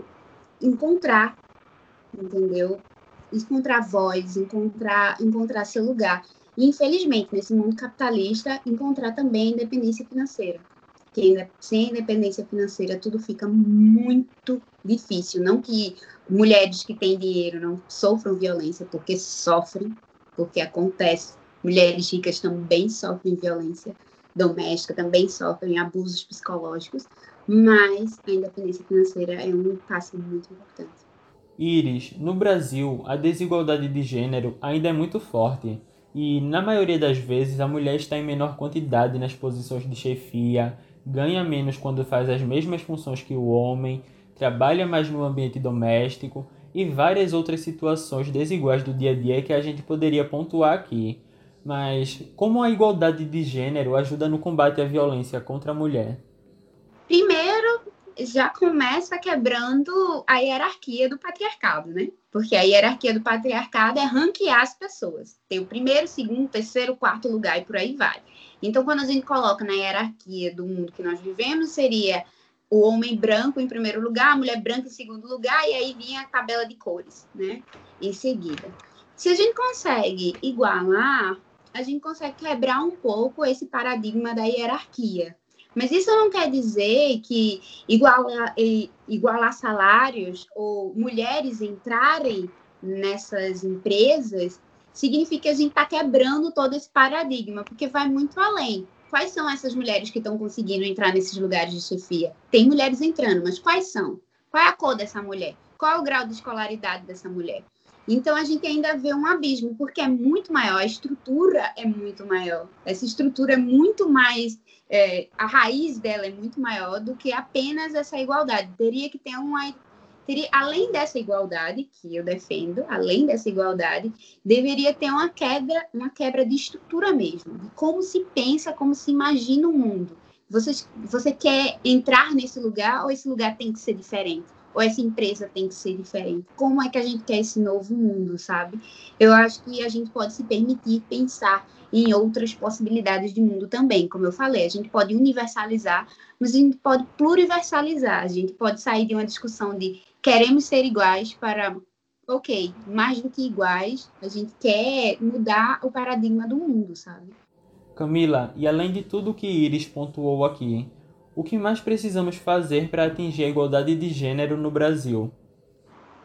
encontrar, entendeu? Encontrar voz, encontrar, encontrar seu lugar. E, infelizmente, nesse mundo capitalista, encontrar também independência financeira que sem independência financeira tudo fica muito difícil. Não que mulheres que têm dinheiro não sofram violência, porque sofrem, porque acontece. Mulheres ricas também sofrem violência doméstica, também sofrem abusos psicológicos, mas a independência financeira é um passo muito importante. Iris, no Brasil, a desigualdade de gênero ainda é muito forte. E, na maioria das vezes, a mulher está em menor quantidade nas posições de chefia, ganha menos quando faz as mesmas funções que o homem, trabalha mais no ambiente doméstico e várias outras situações desiguais do dia a dia que a gente poderia pontuar aqui. Mas como a igualdade de gênero ajuda no combate à violência contra a mulher? Primeiro, já começa quebrando a hierarquia do patriarcado, né? Porque a hierarquia do patriarcado é ranquear as pessoas. Tem o primeiro, segundo, terceiro, quarto lugar e por aí vai. Então, quando a gente coloca na hierarquia do mundo que nós vivemos, seria o homem branco em primeiro lugar, a mulher branca em segundo lugar, e aí vinha a tabela de cores, né? Em seguida. Se a gente consegue igualar, a gente consegue quebrar um pouco esse paradigma da hierarquia. Mas isso não quer dizer que igualar, igualar salários ou mulheres entrarem nessas empresas significa que a gente está quebrando todo esse paradigma, porque vai muito além. Quais são essas mulheres que estão conseguindo entrar nesses lugares de chefia? Tem mulheres entrando, mas quais são? Qual é a cor dessa mulher? Qual é o grau de escolaridade dessa mulher? Então a gente ainda vê um abismo, porque é muito maior, a estrutura é muito maior. Essa estrutura é muito mais. É, a raiz dela é muito maior do que apenas essa igualdade. Teria que ter uma teria, além dessa igualdade que eu defendo, além dessa igualdade, deveria ter uma quebra, uma quebra de estrutura mesmo, de como se pensa, como se imagina o mundo. Você, você quer entrar nesse lugar ou esse lugar tem que ser diferente? Ou essa empresa tem que ser diferente? Como é que a gente quer esse novo mundo, sabe? Eu acho que a gente pode se permitir pensar em outras possibilidades de mundo também. Como eu falei, a gente pode universalizar, mas a gente pode pluriversalizar. A gente pode sair de uma discussão de queremos ser iguais para, ok, mais do que iguais, a gente quer mudar o paradigma do mundo, sabe? Camila, e além de tudo que Iris pontuou aqui, o que mais precisamos fazer para atingir a igualdade de gênero no Brasil?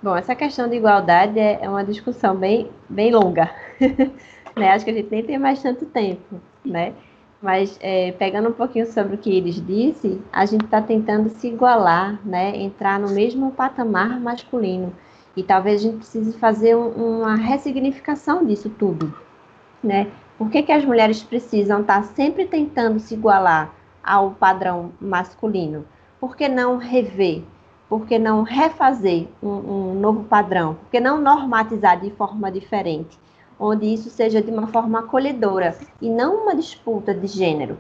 Bom, essa questão de igualdade é uma discussão bem, bem longa. <laughs> né? Acho que a gente nem tem mais tanto tempo, né? Mas é, pegando um pouquinho sobre o que eles disse, a gente está tentando se igualar, né? Entrar no mesmo patamar masculino. E talvez a gente precise fazer um, uma ressignificação disso tudo, né? Por que, que as mulheres precisam estar tá sempre tentando se igualar ao padrão masculino? Por que não rever? Por que não refazer um, um novo padrão? Por que não normatizar de forma diferente? Onde isso seja de uma forma acolhedora e não uma disputa de gênero.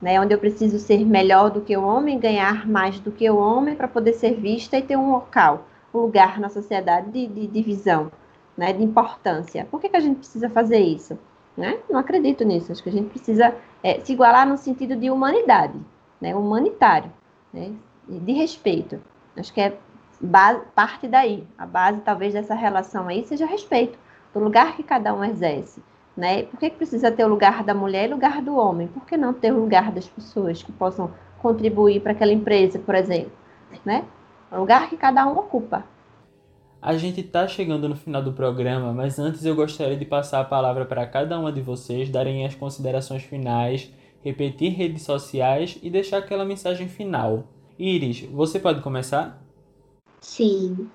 Né, onde eu preciso ser melhor do que o homem, ganhar mais do que o homem para poder ser vista e ter um local, um lugar na sociedade de, de divisão, né, de importância. Por que, que a gente precisa fazer isso? Né? Não acredito nisso. Acho que a gente precisa é, se igualar no sentido de humanidade, né? humanitário, né? de respeito. Acho que é parte daí. A base, talvez, dessa relação aí seja respeito do lugar que cada um exerce. Né? Por que, que precisa ter o lugar da mulher e o lugar do homem? Por que não ter o lugar das pessoas que possam contribuir para aquela empresa, por exemplo? Né? O lugar que cada um ocupa. A gente está chegando no final do programa, mas antes eu gostaria de passar a palavra para cada uma de vocês darem as considerações finais, repetir redes sociais e deixar aquela mensagem final. Iris, você pode começar? Sim.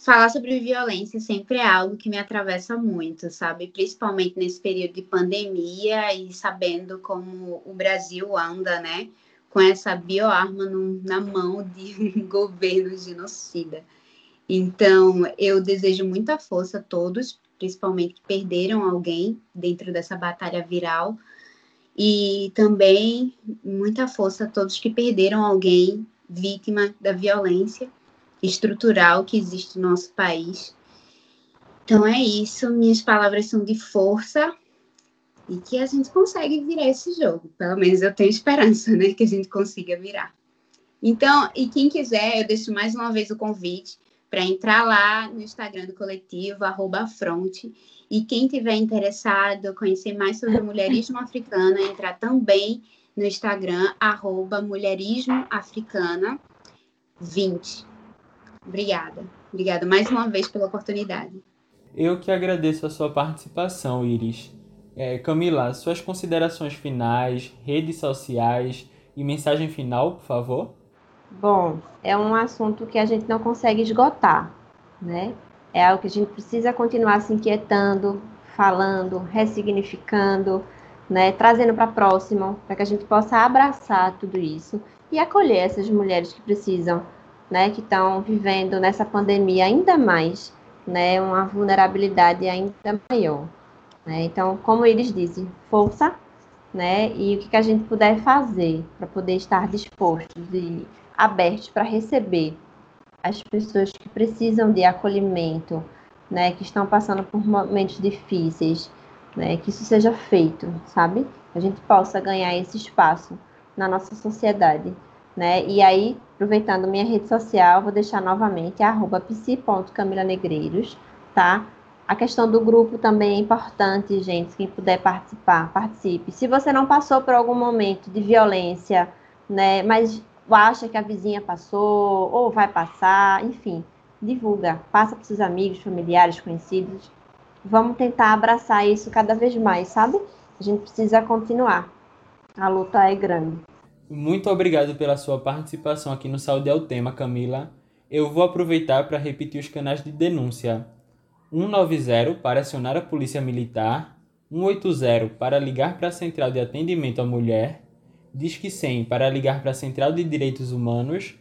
Falar sobre violência sempre é algo que me atravessa muito, sabe? Principalmente nesse período de pandemia e sabendo como o Brasil anda, né? Com essa bioarma no, na mão de um <laughs> governo genocida. Então, eu desejo muita força a todos, principalmente que perderam alguém dentro dessa batalha viral, e também muita força a todos que perderam alguém vítima da violência estrutural que existe no nosso país. Então é isso, minhas palavras são de força e que a gente consegue virar esse jogo. Pelo menos eu tenho esperança, né, que a gente consiga virar. Então, e quem quiser, eu deixo mais uma vez o convite para entrar lá no Instagram do coletivo, arroba fronte. E quem tiver interessado, conhecer mais sobre o mulherismo africano, entrar também no Instagram, arroba mulherismo africana 20. Obrigada. Obrigada mais uma vez pela oportunidade. Eu que agradeço a sua participação, Iris. É, Camila, suas considerações finais, redes sociais e mensagem final, por favor? Bom, é um assunto que a gente não consegue esgotar, né? É algo que a gente precisa continuar se inquietando, falando, ressignificando, né? Trazendo para próximo, para que a gente possa abraçar tudo isso e acolher essas mulheres que precisam, né? Que estão vivendo nessa pandemia ainda mais, né? Uma vulnerabilidade ainda maior. Né? Então, como eles dizem, força, né? E o que, que a gente puder fazer para poder estar dispostos e abertos para receber as pessoas que precisam de acolhimento, né, que estão passando por momentos difíceis, né, que isso seja feito, sabe? A gente possa ganhar esse espaço na nossa sociedade, né? E aí, aproveitando minha rede social, vou deixar novamente arroba psi.camilanegreiros, tá? A questão do grupo também é importante, gente. Quem puder participar, participe. Se você não passou por algum momento de violência, né, mas acha que a vizinha passou ou vai passar, enfim, divulga, passa para seus amigos, familiares, conhecidos. Vamos tentar abraçar isso cada vez mais, sabe? A gente precisa continuar. A luta é grande. Muito obrigado pela sua participação aqui no Saúde ao Tema, Camila. Eu vou aproveitar para repetir os canais de denúncia. 190 para acionar a Polícia Militar, 180 para ligar para a Central de Atendimento à Mulher Disque 100 para ligar para a Central de Direitos Humanos,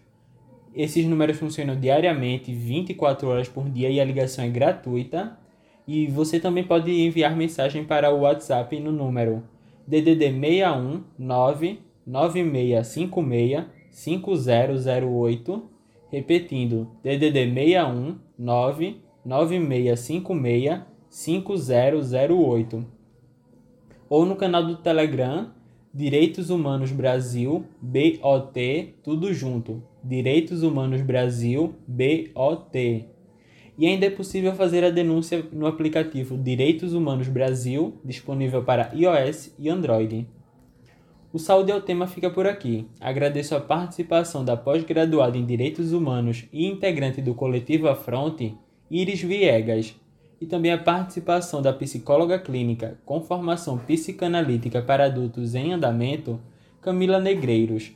Esses números funcionam diariamente, 24 horas por dia e a ligação é gratuita. E você também pode enviar mensagem para o WhatsApp no número DDD 61 99656 5008, repetindo DDD 61 99656 5008. Ou no canal do Telegram Direitos Humanos Brasil, BOT, tudo junto. Direitos Humanos Brasil, BOT. E ainda é possível fazer a denúncia no aplicativo Direitos Humanos Brasil, disponível para iOS e Android. O Saúde é o tema fica por aqui. Agradeço a participação da pós-graduada em Direitos Humanos e integrante do coletivo Afronte, Iris Viegas, e também a participação da psicóloga clínica com formação psicanalítica para adultos em andamento, Camila Negreiros.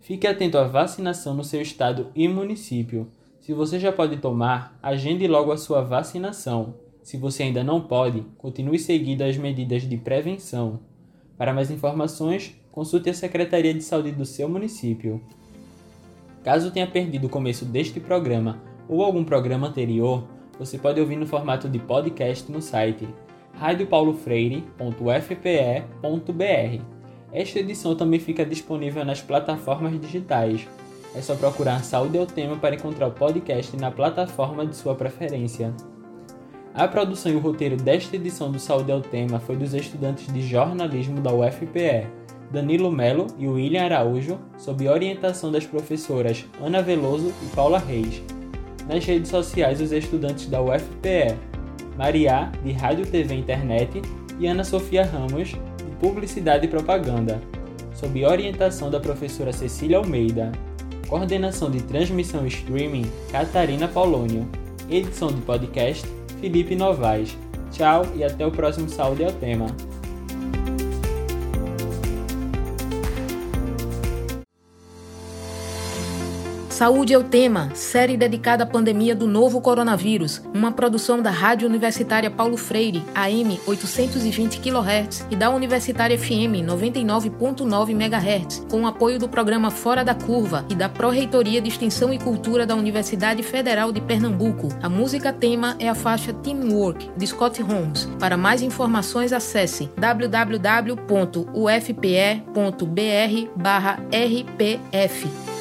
Fique atento à vacinação no seu estado e município. Se você já pode tomar, agende logo a sua vacinação. Se você ainda não pode, continue seguindo as medidas de prevenção. Para mais informações, consulte a Secretaria de Saúde do seu município. Caso tenha perdido o começo deste programa ou algum programa anterior, você pode ouvir no formato de podcast no site radiopaulofreire.fpe.br. Esta edição também fica disponível nas plataformas digitais. É só procurar Saúde é o Tema para encontrar o podcast na plataforma de sua preferência. A produção e o roteiro desta edição do Saúde é o Tema foi dos estudantes de jornalismo da UFPE, Danilo Melo e William Araújo, sob orientação das professoras Ana Veloso e Paula Reis nas redes sociais os estudantes da UFPE, Maria, de Rádio TV Internet, e Ana Sofia Ramos, de Publicidade e Propaganda, sob orientação da professora Cecília Almeida. Coordenação de transmissão e streaming, Catarina Polônio. Edição de podcast, Felipe Novaes. Tchau e até o próximo Saúde ao Tema. Saúde é o tema, série dedicada à pandemia do novo coronavírus, uma produção da Rádio Universitária Paulo Freire, AM 820 kHz e da Universitária FM 99.9 MHz, com o apoio do programa Fora da Curva e da Pró-Reitoria de Extensão e Cultura da Universidade Federal de Pernambuco. A música tema é a faixa Teamwork, de Scott Holmes. Para mais informações, acesse www.ufpe.br/rpf.